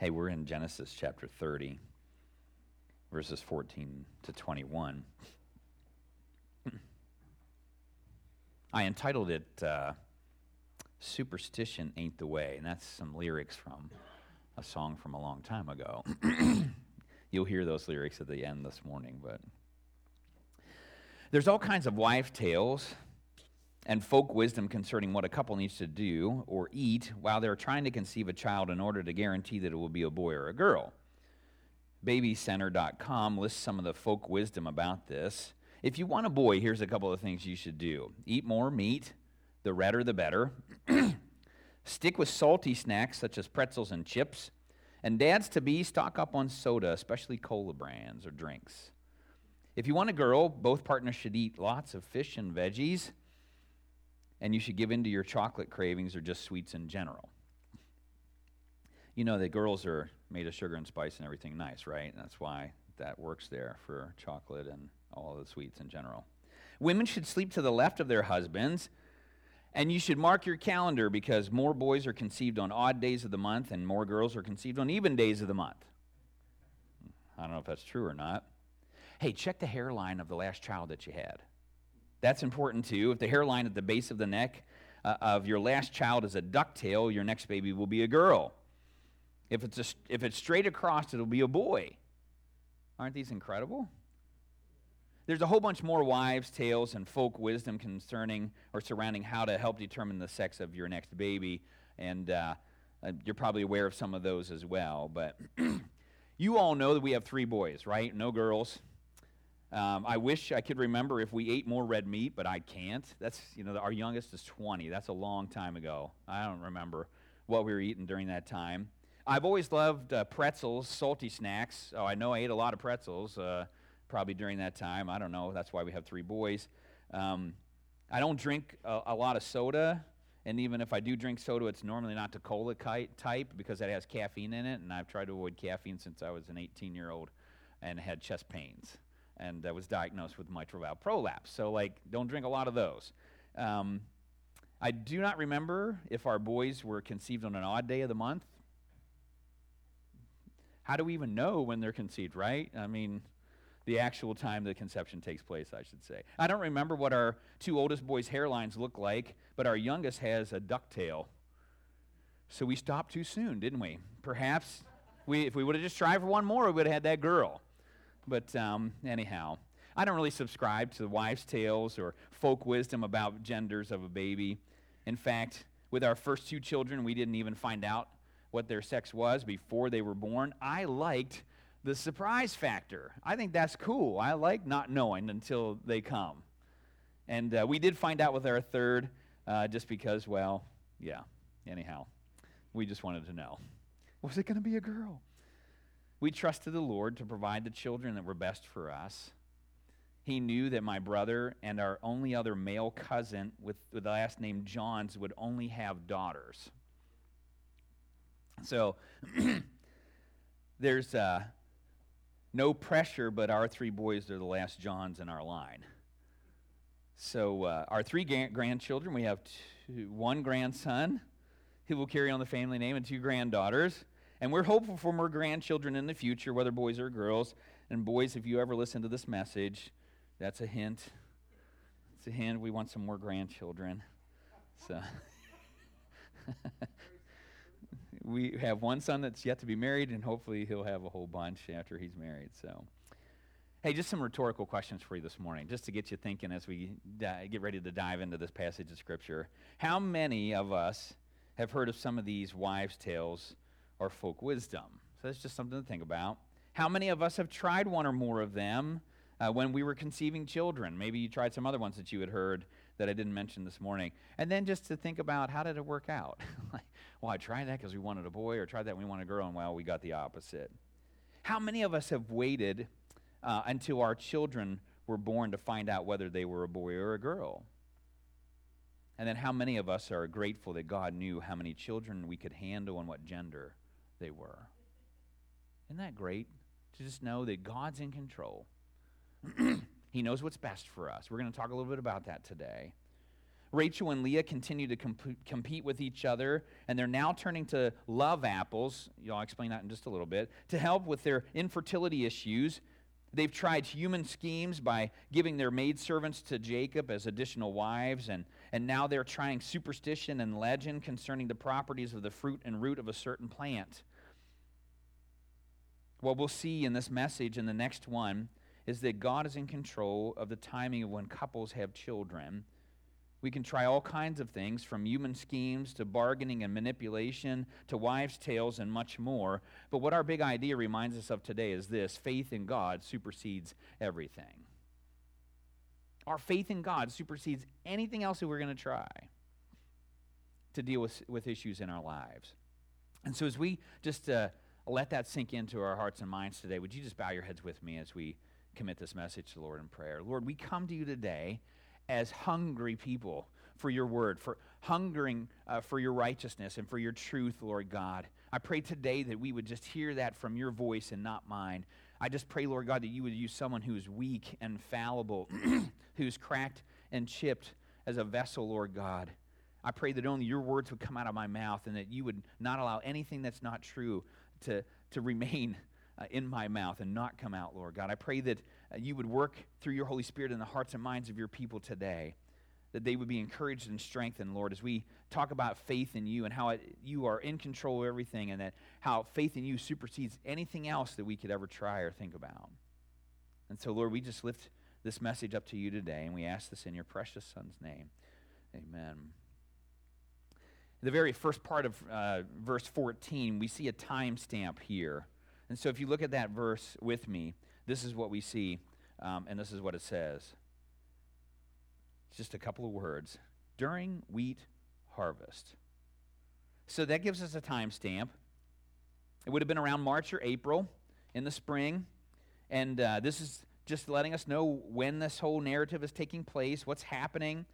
Hey, we're in Genesis chapter 30, verses 14 to 21. I entitled it uh, Superstition Ain't the Way, and that's some lyrics from a song from a long time ago. You'll hear those lyrics at the end this morning, but there's all kinds of wife tales and folk wisdom concerning what a couple needs to do or eat while they're trying to conceive a child in order to guarantee that it will be a boy or a girl. Babycenter.com lists some of the folk wisdom about this. If you want a boy, here's a couple of things you should do eat more meat, the redder the better. Stick with salty snacks such as pretzels and chips. And dads to be, stock up on soda, especially cola brands or drinks. If you want a girl, both partners should eat lots of fish and veggies and you should give in to your chocolate cravings or just sweets in general. You know that girls are made of sugar and spice and everything nice, right? And that's why that works there for chocolate and all the sweets in general. Women should sleep to the left of their husbands, and you should mark your calendar because more boys are conceived on odd days of the month and more girls are conceived on even days of the month. I don't know if that's true or not. Hey, check the hairline of the last child that you had. That's important too. If the hairline at the base of the neck uh, of your last child is a ducktail, your next baby will be a girl. If it's, a, if it's straight across, it'll be a boy. Aren't these incredible? There's a whole bunch more wives' tales and folk wisdom concerning or surrounding how to help determine the sex of your next baby. And uh, uh you're probably aware of some of those as well. But you all know that we have three boys, right? No girls. Um, I wish I could remember if we ate more red meat, but I can't. That's, you know, our youngest is 20. That's a long time ago. I don't remember what we were eating during that time. I've always loved uh, pretzels, salty snacks. Oh, I know I ate a lot of pretzels uh, probably during that time. I don't know. That's why we have three boys. Um, I don't drink a, a, lot of soda, and even if I do drink soda, it's normally not the cola type because it has caffeine in it, and I've tried to avoid caffeine since I was an 18 year old and had chest pains and uh, was diagnosed with mitral valve prolapse. So, like, don't drink a lot of those. Um, I do not remember if our boys were conceived on an odd day of the month. How do we even know when they're conceived, right? I mean, the actual time the conception takes place, I should say. I don't remember what our two oldest boys' hairlines look like, but our youngest has a ducktail. So we stopped too soon, didn't we? Perhaps we, if we would have just tried for one more, we would have had that girl. But um, anyhow, I don't really subscribe to the wives' tales or folk wisdom about genders of a baby. In fact, with our first two children, we didn't even find out what their sex was before they were born. I liked the surprise factor. I think that's cool. I like not knowing until they come. And uh, we did find out with our third, uh, just because, well, yeah, anyhow, we just wanted to know. Was it going to be a girl? We trusted the Lord to provide the children that were best for us. He knew that my brother and our only other male cousin with, with the last name Johns would only have daughters. So there's uh, no pressure, but our three boys are the last Johns in our line. So uh, our three grandchildren, we have two, one grandson who will carry on the family name and two granddaughters. And we're hopeful for more grandchildren in the future, whether boys or girls. And boys, if you ever listen to this message, that's a hint. It's a hint. We want some more grandchildren. So we have one son that's yet to be married, and hopefully he'll have a whole bunch after he's married. So. Hey, just some rhetorical questions for you this morning, just to get you thinking as we di- get ready to dive into this passage of Scripture. How many of us have heard of some of these wives' tales or folk wisdom. So that's just something to think about. How many of us have tried one or more of them uh, when we were conceiving children? Maybe you tried some other ones that you had heard that I didn't mention this morning. And then just to think about how did it work out? like, well, I tried that because we wanted a boy, or tried that we wanted a girl, and well, we got the opposite. How many of us have waited uh, until our children were born to find out whether they were a boy or a girl? And then how many of us are grateful that God knew how many children we could handle and what gender? They were. Isn't that great to just know that God's in control? he knows what's best for us. We're going to talk a little bit about that today. Rachel and Leah continue to comp- compete with each other, and they're now turning to love apples. I'll explain that in just a little bit to help with their infertility issues. They've tried human schemes by giving their maidservants to Jacob as additional wives, and, and now they're trying superstition and legend concerning the properties of the fruit and root of a certain plant. What we'll see in this message and the next one is that God is in control of the timing of when couples have children. We can try all kinds of things, from human schemes to bargaining and manipulation to wives' tales and much more. But what our big idea reminds us of today is this faith in God supersedes everything. Our faith in God supersedes anything else that we're going to try to deal with, with issues in our lives. And so, as we just uh, let that sink into our hearts and minds today, would you just bow your heads with me as we commit this message to the Lord in prayer? Lord, we come to you today as hungry people for your word, for hungering uh, for your righteousness and for your truth, Lord God. I pray today that we would just hear that from your voice and not mine. I just pray, Lord God, that you would use someone who is weak and fallible, who's cracked and chipped as a vessel, Lord God. I pray that only your words would come out of my mouth and that you would not allow anything that's not true to, to remain uh, in my mouth and not come out, Lord God. I pray that uh, you would work through your Holy Spirit in the hearts and minds of your people today, that they would be encouraged and strengthened, Lord, as we talk about faith in you and how it, you are in control of everything and that how faith in you supersedes anything else that we could ever try or think about. And so, Lord, we just lift this message up to you today, and we ask this in your precious Son's name. Amen. The very first part of uh, verse 14, we see a timestamp here. And so, if you look at that verse with me, this is what we see, um, and this is what it says. It's just a couple of words during wheat harvest. So that gives us a timestamp. It would have been around March or April in the spring. And uh, this is just letting us know when this whole narrative is taking place, what's happening.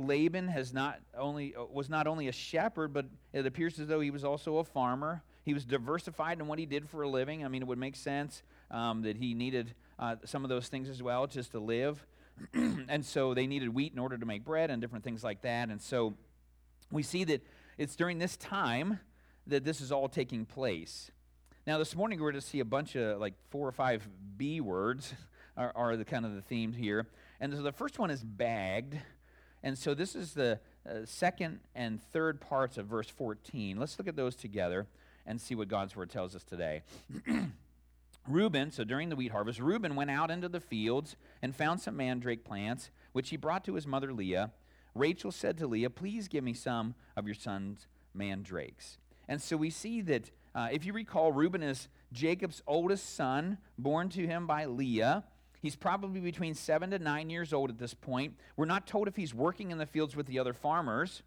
Laban has not only uh, was not only a shepherd, but it appears as though he was also a farmer. He was diversified in what he did for a living. I mean, it would make sense um, that he needed uh, some of those things as well just to live. and so they needed wheat in order to make bread and different things like that. And so we see that it's during this time that this is all taking place. Now, this morning we're going to see a bunch of like four or five B words are, are the kind of the themes here. And so the first one is bagged. And so this is the uh, second and third parts of verse 14. Let's look at those together and see what God's word tells us today. Reuben, so during the wheat harvest, Reuben went out into the fields and found some mandrake plants, which he brought to his mother Leah. Rachel said to Leah, Please give me some of your son's mandrakes. And so we see that, uh, if you recall, Reuben is Jacob's oldest son, born to him by Leah. He's probably between seven to nine years old at this point. We're not told if he's working in the fields with the other farmers,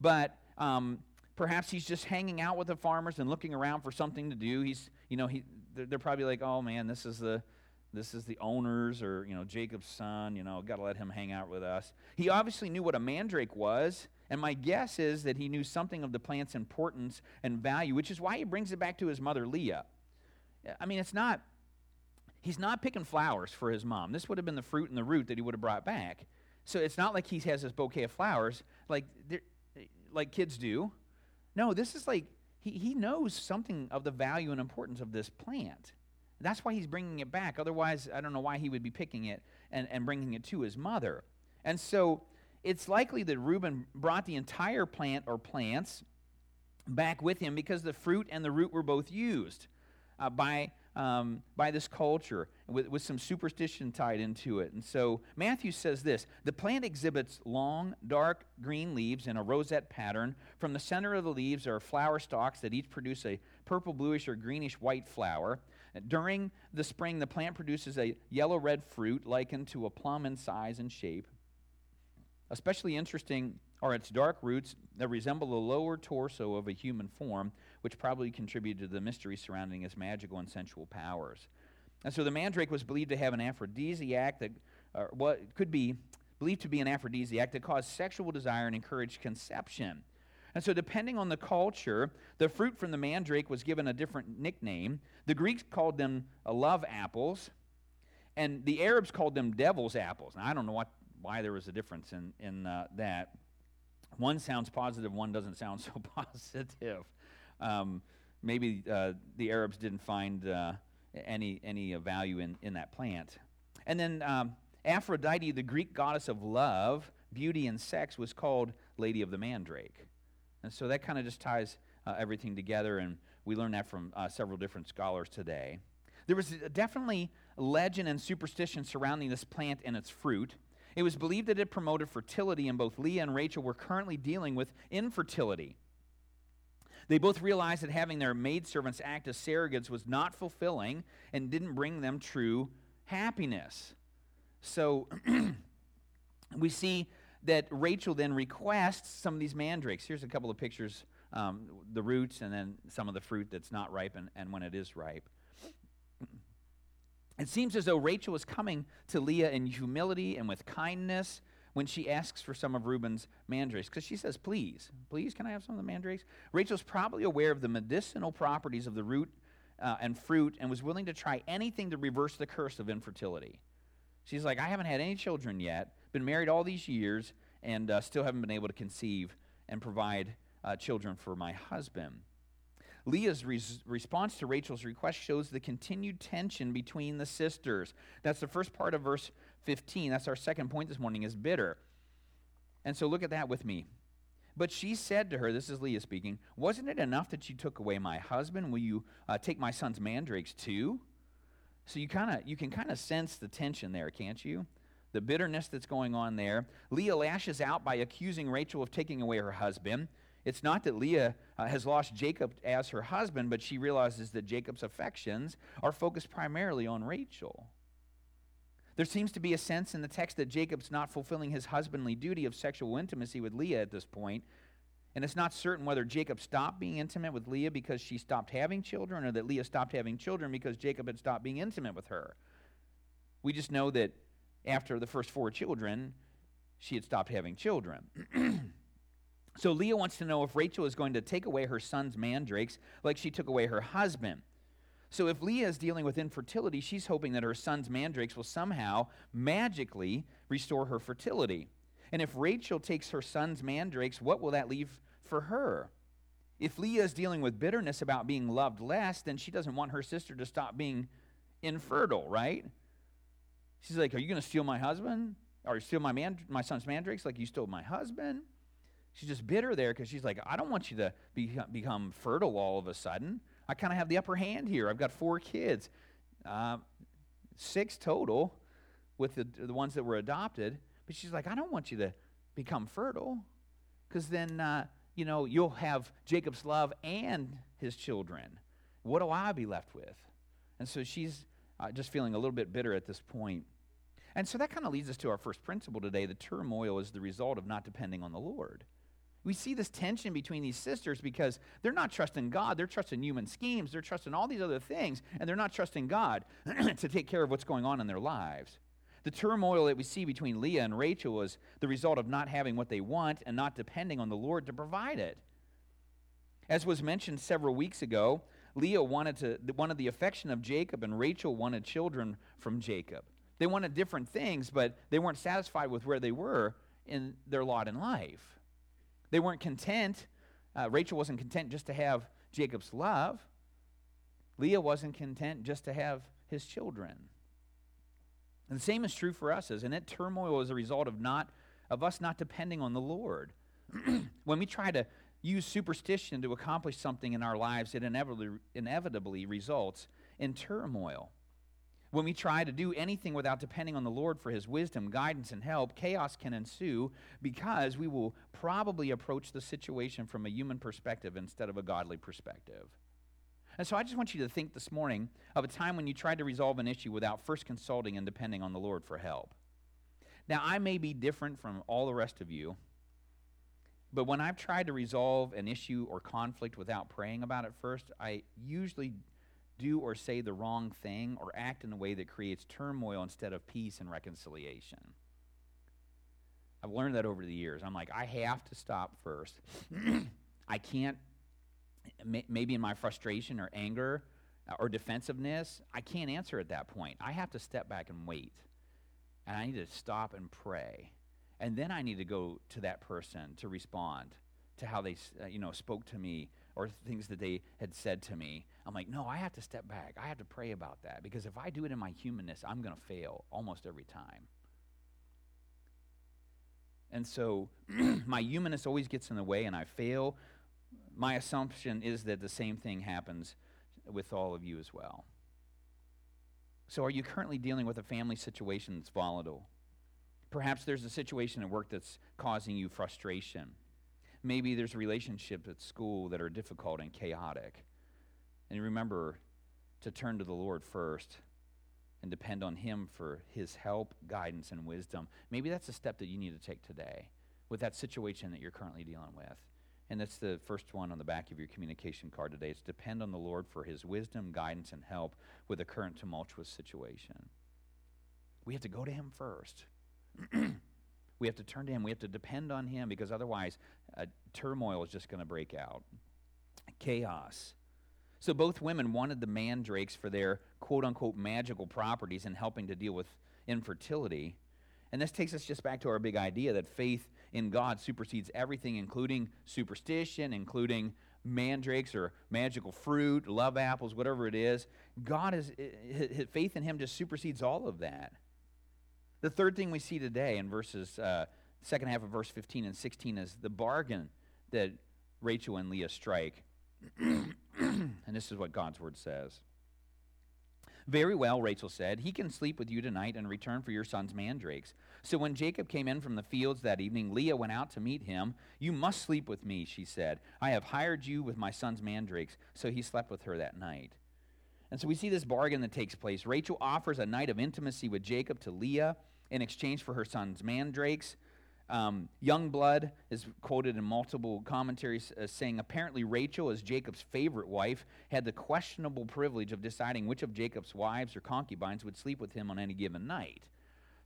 but um, perhaps he's just hanging out with the farmers and looking around for something to do. He's, you know, he, they're, they're probably like, oh man, this is the this is the owner's or you know Jacob's son. You know, got to let him hang out with us. He obviously knew what a mandrake was, and my guess is that he knew something of the plant's importance and value, which is why he brings it back to his mother Leah. I mean, it's not. He's not picking flowers for his mom. This would have been the fruit and the root that he would have brought back. So it's not like he has this bouquet of flowers like like kids do. No, this is like he, he knows something of the value and importance of this plant. That's why he's bringing it back. Otherwise, I don't know why he would be picking it and, and bringing it to his mother. And so it's likely that Reuben brought the entire plant or plants back with him because the fruit and the root were both used uh, by um, by this culture with, with some superstition tied into it. And so Matthew says this The plant exhibits long, dark green leaves in a rosette pattern. From the center of the leaves are flower stalks that each produce a purple, bluish, or greenish white flower. During the spring, the plant produces a yellow red fruit likened to a plum in size and shape. Especially interesting are its dark roots that resemble the lower torso of a human form which probably contributed to the mystery surrounding his magical and sensual powers. And so the mandrake was believed to have an aphrodisiac that, uh, what could be believed to be an aphrodisiac that caused sexual desire and encouraged conception. And so, depending on the culture, the fruit from the mandrake was given a different nickname. The Greeks called them uh, love apples, and the Arabs called them devil's apples. Now, I don't know what, why there was a difference in, in uh, that. One sounds positive, one doesn't sound so positive. Um, maybe uh, the Arabs didn't find uh, any, any value in, in that plant. And then um, Aphrodite, the Greek goddess of love, beauty, and sex, was called Lady of the Mandrake. And so that kind of just ties uh, everything together, and we learn that from uh, several different scholars today. There was definitely legend and superstition surrounding this plant and its fruit. It was believed that it promoted fertility, and both Leah and Rachel were currently dealing with infertility. They both realized that having their maidservants act as surrogates was not fulfilling and didn't bring them true happiness. So we see that Rachel then requests some of these mandrakes. Here's a couple of pictures um, the roots and then some of the fruit that's not ripe and, and when it is ripe. It seems as though Rachel is coming to Leah in humility and with kindness when she asks for some of Reuben's mandrakes, because she says, Please, please, can I have some of the mandrakes? Rachel's probably aware of the medicinal properties of the root uh, and fruit and was willing to try anything to reverse the curse of infertility. She's like, I haven't had any children yet, been married all these years, and uh, still haven't been able to conceive and provide uh, children for my husband. Leah's res- response to Rachel's request shows the continued tension between the sisters. That's the first part of verse 15. That's our second point this morning is bitter. And so look at that with me. But she said to her, this is Leah speaking, Wasn't it enough that you took away my husband? Will you uh, take my son's mandrakes too? So you kind of you can kind of sense the tension there, can't you? The bitterness that's going on there. Leah lashes out by accusing Rachel of taking away her husband. It's not that Leah uh, has lost Jacob as her husband, but she realizes that Jacob's affections are focused primarily on Rachel. There seems to be a sense in the text that Jacob's not fulfilling his husbandly duty of sexual intimacy with Leah at this point, and it's not certain whether Jacob stopped being intimate with Leah because she stopped having children or that Leah stopped having children because Jacob had stopped being intimate with her. We just know that after the first four children, she had stopped having children. so Leah wants to know if Rachel is going to take away her son's mandrakes like she took away her husband. So if Leah is dealing with infertility, she's hoping that her son's mandrakes will somehow magically restore her fertility. And if Rachel takes her son's mandrakes, what will that leave for her? If Leah is dealing with bitterness about being loved less, then she doesn't want her sister to stop being infertile, right? She's like, Are you going to steal my husband? Or you steal my, man, my son's mandrakes like you stole my husband? She's just bitter there because she's like, I don't want you to be, become fertile all of a sudden. I kind of have the upper hand here. I've got four kids, uh, six total with the, the ones that were adopted. But she's like, I don't want you to become fertile because then, uh, you know, you'll have Jacob's love and his children. What do I be left with? And so she's uh, just feeling a little bit bitter at this point. And so that kind of leads us to our first principle today. The turmoil is the result of not depending on the Lord. We see this tension between these sisters because they're not trusting God. They're trusting human schemes. They're trusting all these other things, and they're not trusting God to take care of what's going on in their lives. The turmoil that we see between Leah and Rachel was the result of not having what they want and not depending on the Lord to provide it. As was mentioned several weeks ago, Leah wanted, to, wanted the affection of Jacob, and Rachel wanted children from Jacob. They wanted different things, but they weren't satisfied with where they were in their lot in life. They weren't content. Uh, Rachel wasn't content just to have Jacob's love. Leah wasn't content just to have his children. And the same is true for us, isn't it? Turmoil is a result of not of us not depending on the Lord. when we try to use superstition to accomplish something in our lives, it inevitably, inevitably results in turmoil. When we try to do anything without depending on the Lord for his wisdom, guidance, and help, chaos can ensue because we will probably approach the situation from a human perspective instead of a godly perspective. And so I just want you to think this morning of a time when you tried to resolve an issue without first consulting and depending on the Lord for help. Now, I may be different from all the rest of you, but when I've tried to resolve an issue or conflict without praying about it first, I usually do or say the wrong thing or act in a way that creates turmoil instead of peace and reconciliation. I've learned that over the years. I'm like, I have to stop first. I can't, maybe in my frustration or anger uh, or defensiveness, I can't answer at that point. I have to step back and wait. And I need to stop and pray. And then I need to go to that person to respond to how they uh, you know, spoke to me or things that they had said to me. I'm like, no, I have to step back. I have to pray about that because if I do it in my humanness, I'm going to fail almost every time. And so my humanness always gets in the way and I fail. My assumption is that the same thing happens with all of you as well. So, are you currently dealing with a family situation that's volatile? Perhaps there's a situation at work that's causing you frustration. Maybe there's relationships at school that are difficult and chaotic. And remember to turn to the Lord first and depend on Him for His help, guidance, and wisdom. Maybe that's a step that you need to take today with that situation that you're currently dealing with. And that's the first one on the back of your communication card today. It's depend on the Lord for His wisdom, guidance, and help with a current tumultuous situation. We have to go to Him first. we have to turn to Him. We have to depend on Him because otherwise, uh, turmoil is just going to break out. Chaos. So both women wanted the mandrakes for their quote unquote magical properties in helping to deal with infertility. And this takes us just back to our big idea that faith in God supersedes everything, including superstition, including mandrakes or magical fruit, love apples, whatever it is. God is, faith in Him just supersedes all of that. The third thing we see today in verses, uh, second half of verse 15 and 16 is the bargain that Rachel and Leah strike. and this is what God's word says. Very well, Rachel said. He can sleep with you tonight and return for your son's mandrakes. So when Jacob came in from the fields that evening, Leah went out to meet him. You must sleep with me, she said. I have hired you with my son's mandrakes. So he slept with her that night. And so we see this bargain that takes place. Rachel offers a night of intimacy with Jacob to Leah in exchange for her son's mandrakes. Um, Youngblood is quoted in multiple commentaries as saying apparently Rachel, as Jacob's favorite wife, had the questionable privilege of deciding which of Jacob's wives or concubines would sleep with him on any given night.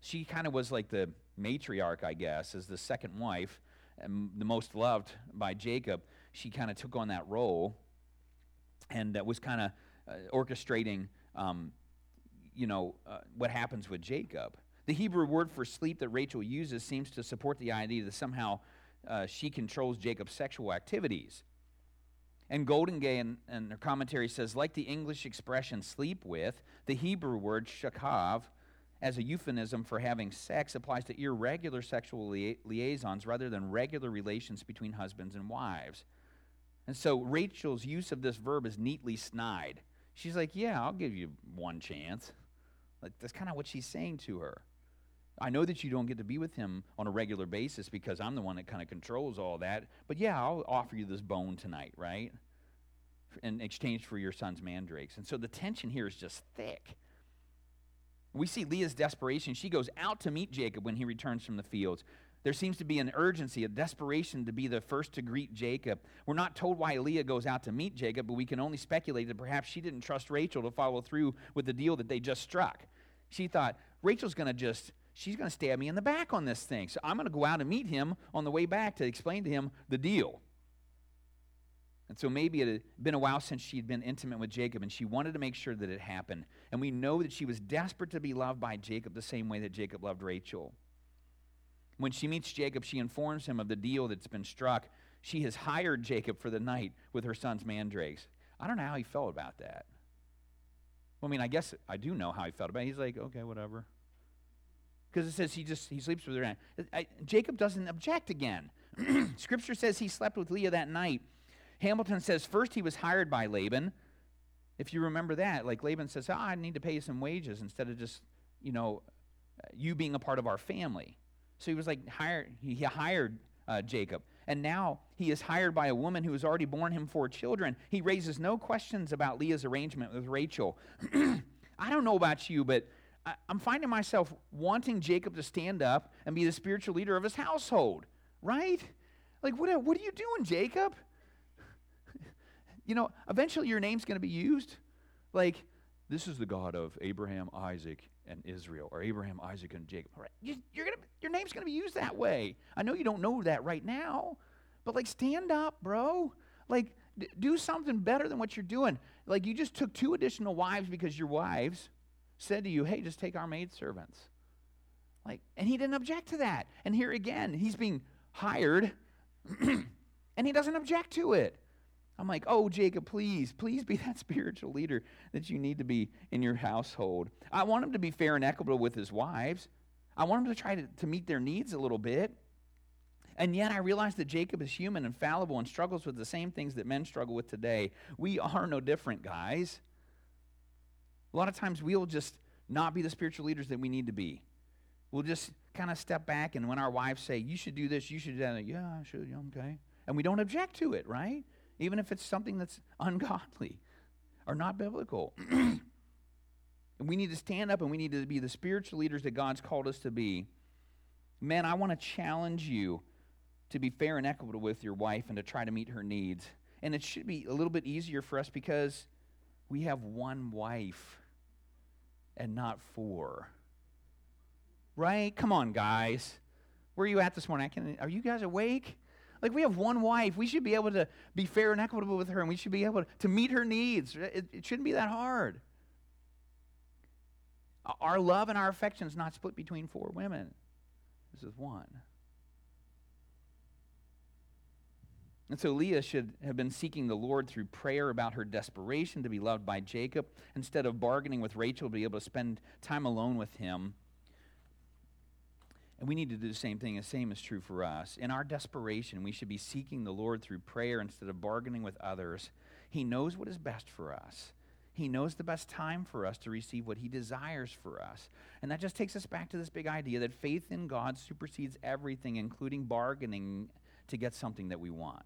She kind of was like the matriarch, I guess, as the second wife, and the most loved by Jacob. She kind of took on that role and uh, was kind of uh, orchestrating, um, you know, uh, what happens with Jacob. The Hebrew word for sleep that Rachel uses seems to support the idea that somehow uh, she controls Jacob's sexual activities. And Goldingay in, in her commentary says, like the English expression sleep with, the Hebrew word shakav, as a euphemism for having sex, applies to irregular sexual lia- liaisons rather than regular relations between husbands and wives. And so Rachel's use of this verb is neatly snide. She's like, Yeah, I'll give you one chance. Like, that's kind of what she's saying to her. I know that you don't get to be with him on a regular basis because I'm the one that kind of controls all that. But yeah, I'll offer you this bone tonight, right? In exchange for your son's mandrakes. And so the tension here is just thick. We see Leah's desperation. She goes out to meet Jacob when he returns from the fields. There seems to be an urgency, a desperation to be the first to greet Jacob. We're not told why Leah goes out to meet Jacob, but we can only speculate that perhaps she didn't trust Rachel to follow through with the deal that they just struck. She thought, Rachel's going to just she's going to stab me in the back on this thing. So I'm going to go out and meet him on the way back to explain to him the deal. And so maybe it had been a while since she'd been intimate with Jacob, and she wanted to make sure that it happened. And we know that she was desperate to be loved by Jacob the same way that Jacob loved Rachel. When she meets Jacob, she informs him of the deal that's been struck. She has hired Jacob for the night with her son's mandrakes. I don't know how he felt about that. Well, I mean, I guess I do know how he felt about it. He's like, okay, whatever because it says he just he sleeps with her. I, Jacob doesn't object again. Scripture says he slept with Leah that night. Hamilton says first he was hired by Laban. If you remember that, like Laban says, oh, I need to pay you some wages instead of just, you know, you being a part of our family. So he was like hired. He hired uh, Jacob, and now he is hired by a woman who has already borne him four children. He raises no questions about Leah's arrangement with Rachel. I don't know about you, but I, am finding myself wanting Jacob to stand up and be the spiritual leader of his household, right? Like, what, what are you doing, Jacob? you know, eventually your name's going to be used. Like, this is the God of Abraham, Isaac, and Israel, or Abraham, Isaac, and Jacob. All right, you, are gonna, your name's going to be used that way. I know you don't know that right now, but like, stand up, bro. Like, d- do something better than what you're doing. Like, you just took two additional wives because you're wives said to you, hey, just take our maidservants. Like, and he didn't object to that. And here again, he's being hired and he doesn't object to it. I'm like, oh, Jacob, please, please be that spiritual leader that you need to be in your household. I want him to be fair and equitable with his wives. I want him to try to, to meet their needs a little bit. And yet I realize that Jacob is human and fallible and struggles with the same things that men struggle with today. We are no different, guys. A lot of times we'll just not be the spiritual leaders that we need to be. We'll just kind of step back, and when our wives say, You should do this, you should do that, yeah, I should, yeah, okay. And we don't object to it, right? Even if it's something that's ungodly or not biblical. and we need to stand up and we need to be the spiritual leaders that God's called us to be. Men, I want to challenge you to be fair and equitable with your wife and to try to meet her needs. And it should be a little bit easier for us because we have one wife and not four. Right? Come on, guys. Where are you at this morning? Can, are you guys awake? Like, we have one wife. We should be able to be fair and equitable with her, and we should be able to, meet her needs. It, it shouldn't be that hard. Our love and our affection is not split between four women, this is one. And so Leah should have been seeking the Lord through prayer about her desperation to be loved by Jacob instead of bargaining with Rachel to be able to spend time alone with him. And we need to do the same thing. The same is true for us. In our desperation, we should be seeking the Lord through prayer instead of bargaining with others. He knows what is best for us. He knows the best time for us to receive what He desires for us. And that just takes us back to this big idea that faith in God supersedes everything, including bargaining to get something that we want.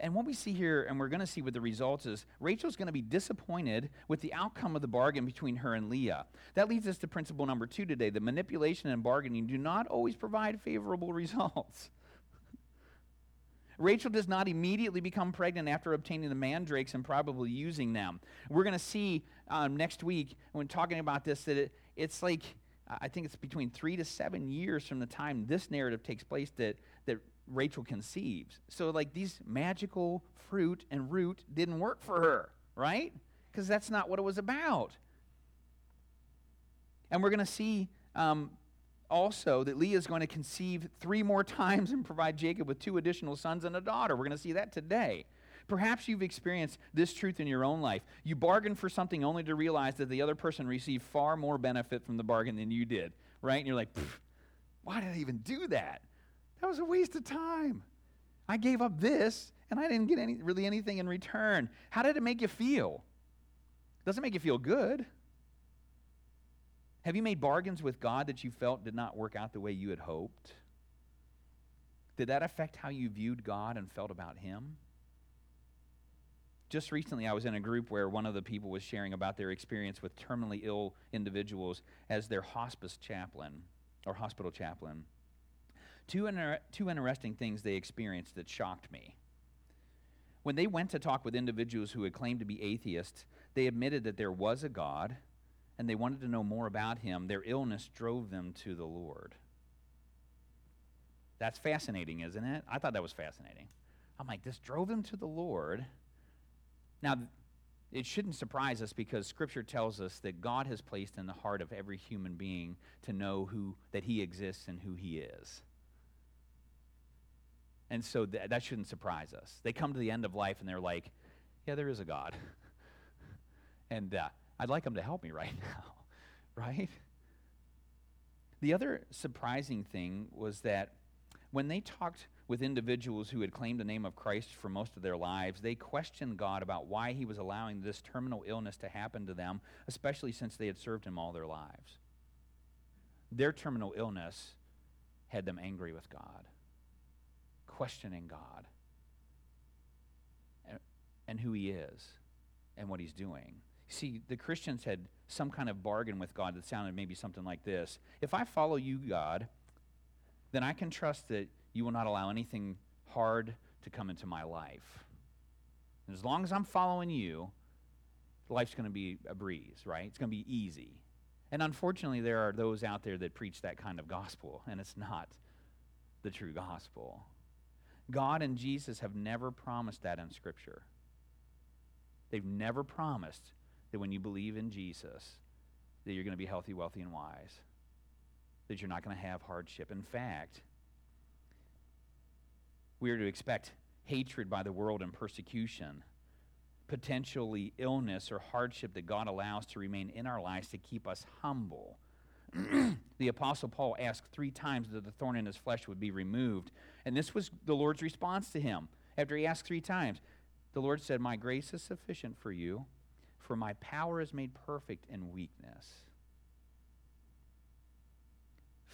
And what we see here, and we're going to see what the results is, Rachel's going to be disappointed with the outcome of the bargain between her and Leah. That leads us to principle number two today. The manipulation and bargaining do not always provide favorable results. Rachel does not immediately become pregnant after obtaining the mandrakes and probably using them. We're going to see um, next week when talking about this that it, it's like I think it's between three to seven years from the time this narrative takes place that, that Rachel conceives. So, like, these magical fruit and root didn't work for her, right? Because that's not what it was about. And we're going to see um, also that Leah is going to conceive three more times and provide Jacob with two additional sons and a daughter. We're going to see that today. Perhaps you've experienced this truth in your own life. You bargained for something only to realize that the other person received far more benefit from the bargain than you did, right? And you're like, why did I even do that? That was a waste of time. I gave up this and I didn't get any, really anything in return. How did it make you feel? Doesn't make you feel good. Have you made bargains with God that you felt did not work out the way you had hoped? Did that affect how you viewed God and felt about Him? Just recently, I was in a group where one of the people was sharing about their experience with terminally ill individuals as their hospice chaplain or hospital chaplain. Two, inter- two interesting things they experienced that shocked me. When they went to talk with individuals who had claimed to be atheists, they admitted that there was a God and they wanted to know more about him. Their illness drove them to the Lord. That's fascinating, isn't it? I thought that was fascinating. I'm like, this drove them to the Lord. Now, it shouldn't surprise us because scripture tells us that God has placed in the heart of every human being to know who that he exists and who he is. And so th- that shouldn't surprise us. They come to the end of life and they're like, yeah, there is a God. and uh, I'd like him to help me right now, right? The other surprising thing was that when they talked with individuals who had claimed the name of Christ for most of their lives, they questioned God about why he was allowing this terminal illness to happen to them, especially since they had served him all their lives. Their terminal illness had them angry with God, questioning God and, and who he is and what he's doing. See, the Christians had some kind of bargain with God that sounded maybe something like this If I follow you, God, then I can trust that you will not allow anything hard to come into my life. And as long as I'm following you, life's going to be a breeze, right? It's going to be easy. And unfortunately, there are those out there that preach that kind of gospel, and it's not the true gospel. God and Jesus have never promised that in Scripture. They've never promised that when you believe in Jesus, that you're going to be healthy, wealthy, and wise. that you're not going to have hardship. In fact, we are to expect hatred by the world and persecution, potentially illness or hardship that God allows to remain in our lives to keep us humble. the Apostle Paul asked three times that the thorn in his flesh would be removed. And this was the Lord's response to him. After he asked three times, the Lord said, My grace is sufficient for you, for my power is made perfect in weakness.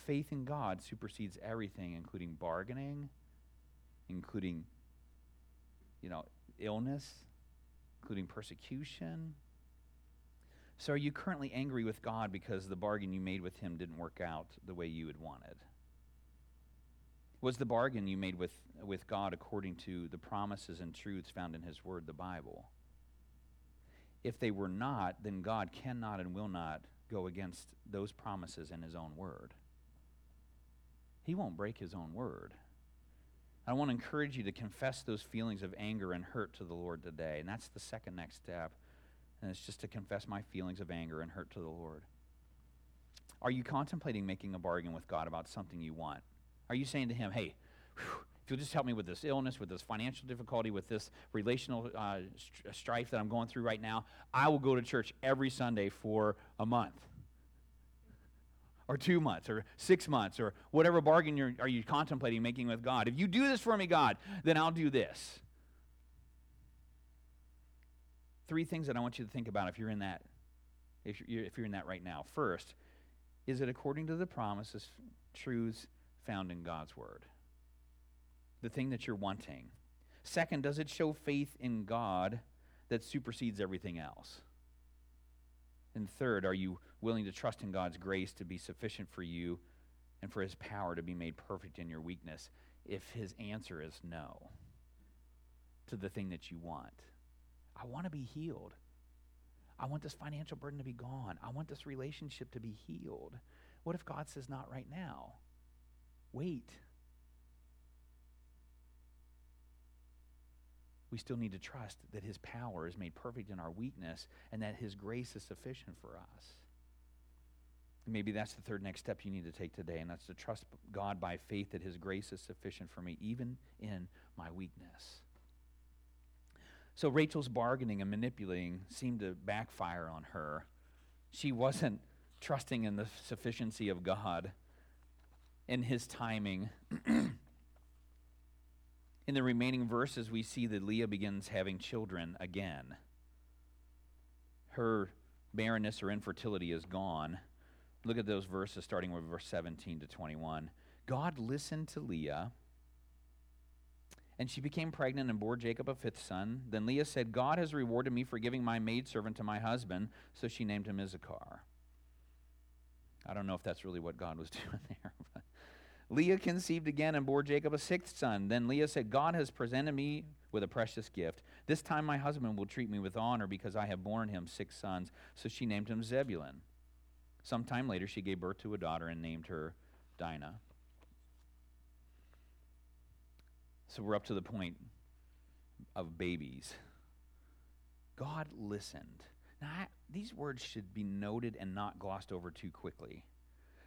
Faith in God supersedes everything, including bargaining, including, you know, illness, including persecution. So, are you currently angry with God because the bargain you made with Him didn't work out the way you had wanted? Was the bargain you made with, with God according to the promises and truths found in His Word, the Bible? If they were not, then God cannot and will not go against those promises in His own Word. He won't break His own Word. I want to encourage you to confess those feelings of anger and hurt to the Lord today. And that's the second next step. And it's just to confess my feelings of anger and hurt to the Lord. Are you contemplating making a bargain with God about something you want? Are you saying to Him, hey, whew, if you'll just help me with this illness, with this financial difficulty, with this relational uh, strife that I'm going through right now, I will go to church every Sunday for a month? Or two months or six months or whatever bargain you're, are you contemplating making with God. If you do this for me, God, then I'll do this. Three things that I want you to think about if you're in that, if you're, if you're in that right now. First, is it according to the promises, truths found in God's word? The thing that you're wanting. Second, does it show faith in God that supersedes everything else? And third, are you willing to trust in God's grace to be sufficient for you and for his power to be made perfect in your weakness if his answer is no to the thing that you want? I want to be healed. I want this financial burden to be gone. I want this relationship to be healed. What if God says, not right now? Wait. we still need to trust that His power is made perfect in our weakness and that His grace is sufficient for us. Maybe that's the third next step you need to take today, and that's to trust God by faith that His grace is sufficient for me, even in my weakness. So Rachel's bargaining and manipulating seemed to backfire on her. She wasn't trusting in the sufficiency of God in His timing. In the remaining verses, we see that Leah begins having children again. Her barrenness or infertility is gone. Look at those verses starting with verse 17 to 21. God listened to Leah, and she became pregnant and bore Jacob a fifth son. Then Leah said, God has rewarded me for giving my maidservant to my husband, so she named him Issachar. I don't know if that's really what God was doing there. Leah conceived again and bore Jacob a sixth son. Then Leah said, God has presented me with a precious gift. This time my husband will treat me with honor because I have borne him six sons. So she named him Zebulun. Some time later, she gave birth to a daughter and named her Dinah. So we're up to the point of babies. God listened. Now, I, these words should be noted and not glossed over too quickly.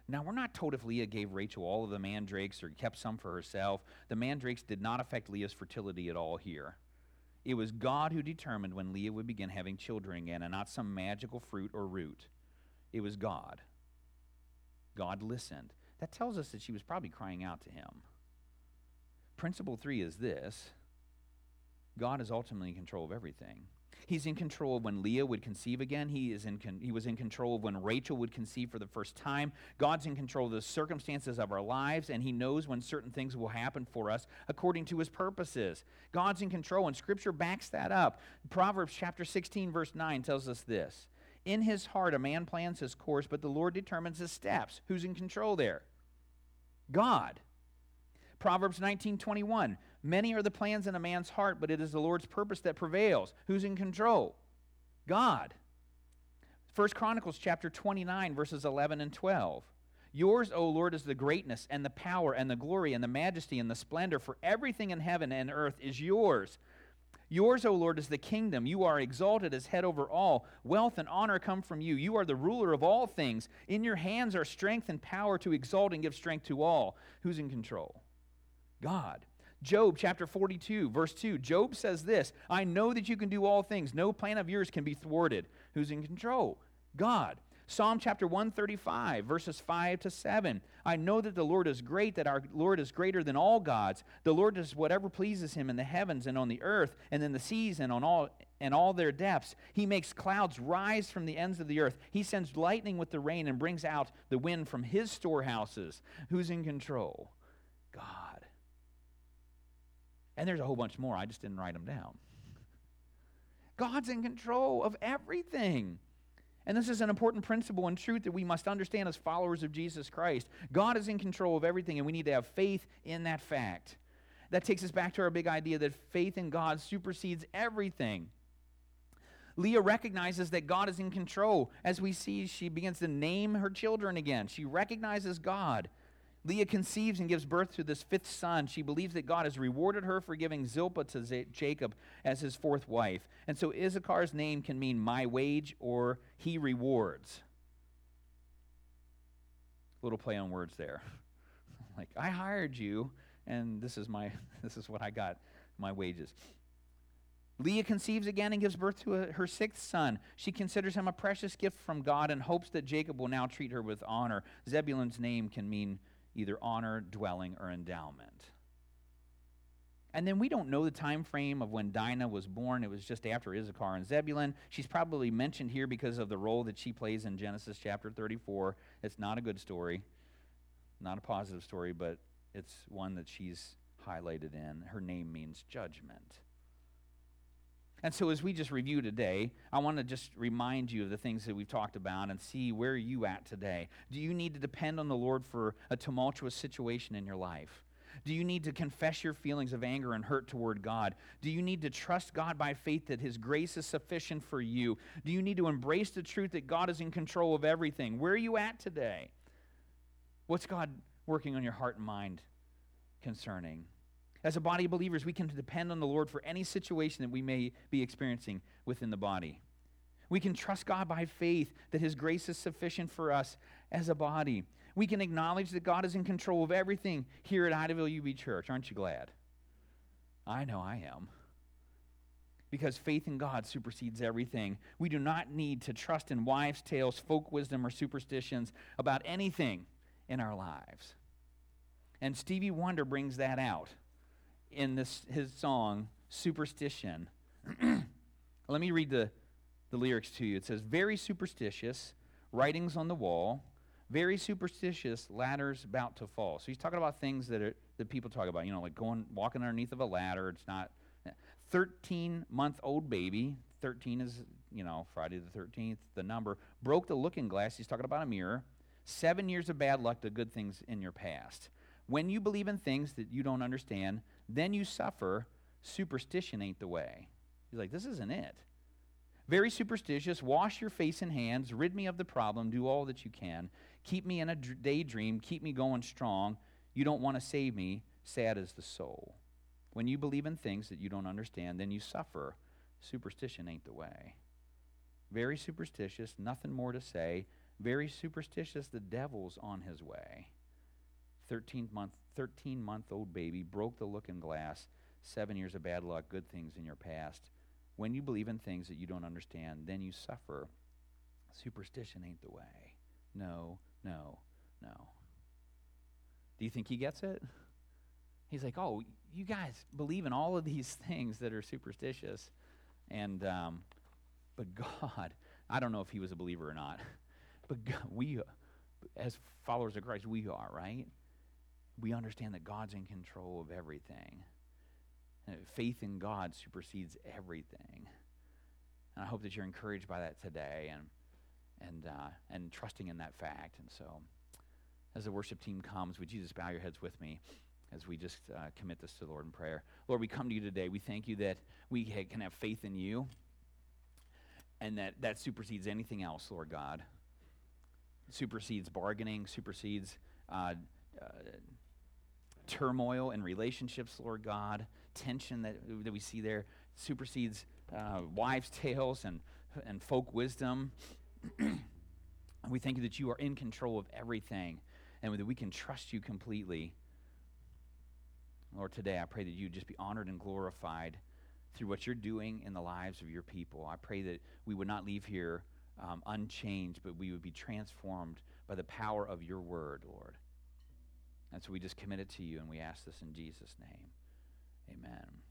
Now, we're not told if Leah gave Rachel all of the mandrakes or kept some for herself. The mandrakes did not affect Leah's fertility at all here. It was God who determined when Leah would begin having children again and not some magical fruit or root. It was God. God listened. That tells us that she was probably crying out to him. Principle three is this God is ultimately in control of everything. He's in control of when Leah would conceive again. He, is in con- he was in control of when Rachel would conceive for the first time. God's in control of the circumstances of our lives, and He knows when certain things will happen for us according to His purposes. God's in control, and Scripture backs that up. Proverbs chapter 16, verse 9 tells us this In his heart, a man plans his course, but the Lord determines his steps. Who's in control there? God. Proverbs 19, 21. Many are the plans in a man's heart, but it is the Lord's purpose that prevails. Who's in control? God. First Chronicles chapter 29, verses 11 and 12. Yours, O Lord, is the greatness and the power and the glory and the majesty and the splendor, for everything in heaven and earth is yours. Yours, O Lord, is the kingdom. You are exalted as head over all. Wealth and honor come from you. You are the ruler of all things. In your hands are strength and power to exalt and give strength to all. Who's in control? God. Job chapter 42, verse 2. Job says this I know that you can do all things. No plan of yours can be thwarted. Who's in control? God. Psalm chapter 135, verses 5 to 7. I know that the Lord is great, that our Lord is greater than all gods. The Lord does whatever pleases him in the heavens and on the earth and in the seas and on all and all their depths. He makes clouds rise from the ends of the earth. He sends lightning with the rain and brings out the wind from his storehouses. Who's in control? God. And there's a whole bunch more. I just didn't write them down. God's in control of everything. And this is an important principle and truth that we must understand as followers of Jesus Christ. God is in control of everything, and we need to have faith in that fact. That takes us back to our big idea that faith in God supersedes everything. Leah recognizes that God is in control. As we see, she begins to name her children again. She recognizes God. Leah conceives and gives birth to this fifth son. She believes that God has rewarded her for giving Zilpah to Z- Jacob as his fourth wife. And so Issachar's name can mean my wage or he rewards. Little play on words there. like, I hired you, and this is, my, this is what I got, my wages. Leah conceives again and gives birth to a, her sixth son. She considers him a precious gift from God and hopes that Jacob will now treat her with honor. Zebulun's name can mean either honor, dwelling, or endowment. And then we don't know the time frame of when Dinah was born. It was just after Issachar and Zebulun. She's probably mentioned here because of the role that she plays in Genesis chapter 34. It's not a good story, not a positive story, but it's one that she's highlighted in. Her name means judgment. And so, as we just review today, I want to just remind you of the things that we've talked about and see where you at today. Do you need to depend on the Lord for a tumultuous situation in your life? Do you need to confess your feelings of anger and hurt toward God? Do you need to trust God by faith that His grace is sufficient for you? Do you need to embrace the truth that God is in control of everything? Where are you at today? What's God working on your heart and mind concerning? As a body of believers, we can depend on the Lord for any situation that we may be experiencing within the body. We can trust God by faith that His grace is sufficient for us as a body. We can acknowledge that God is in control of everything here at Idaville UB Church. Aren't you glad? I know I am. Because faith in God supersedes everything. We do not need to trust in wives' tales, folk wisdom, or superstitions about anything in our lives. And Stevie Wonder brings that out in this, his song, Superstition. Let me read the, the lyrics to you. It says, Very superstitious, writings on the wall, very superstitious, ladders about to fall. So he's talking about things that, are, that people talk about, you know, like going, walking underneath of a ladder. It's not. 13 month old baby, 13 is, you know, Friday the 13th, the number, broke the looking glass. He's talking about a mirror. Seven years of bad luck to good things in your past. When you believe in things that you don't understand, then you suffer. Superstition ain't the way. He's like, this isn't it. Very superstitious. Wash your face and hands. Rid me of the problem. Do all that you can. Keep me in a daydream. Keep me going strong. You don't want to save me. Sad is the soul. When you believe in things that you don't understand, then you suffer. Superstition ain't the way. Very superstitious. Nothing more to say. Very superstitious. The devil's on his way. 13 month 13 month old baby broke the looking glass seven years of bad luck good things in your past. When you believe in things that you don't understand then you suffer. Superstition ain't the way. No no no. Do you think he gets it? He's like oh you guys believe in all of these things that are superstitious. And um, but god i don't know if he was a believer or not but god, we as followers of christ we are right we understand that God's in control of everything. Faith in God supersedes everything. And I hope that you're encouraged by that today and, and, uh, and trusting in that fact. And so, as the worship team comes, would you just bow your heads with me as we just uh, commit this to the Lord in prayer? Lord, we come to you today. We thank you that we can have faith in you and that that supersedes anything else, Lord God. Supersedes bargaining, supersedes. Uh, uh, turmoil in relationships, Lord God, tension that, that we see there, supersedes uh, wives' tales and, and folk wisdom. we thank you that you are in control of everything and that we can trust you completely. Lord, today I pray that you just be honored and glorified through what you're doing in the lives of your people. I pray that we would not leave here um, unchanged, but we would be transformed by the power of your word, Lord. And so we just commit it to you and we ask this in Jesus' name. Amen.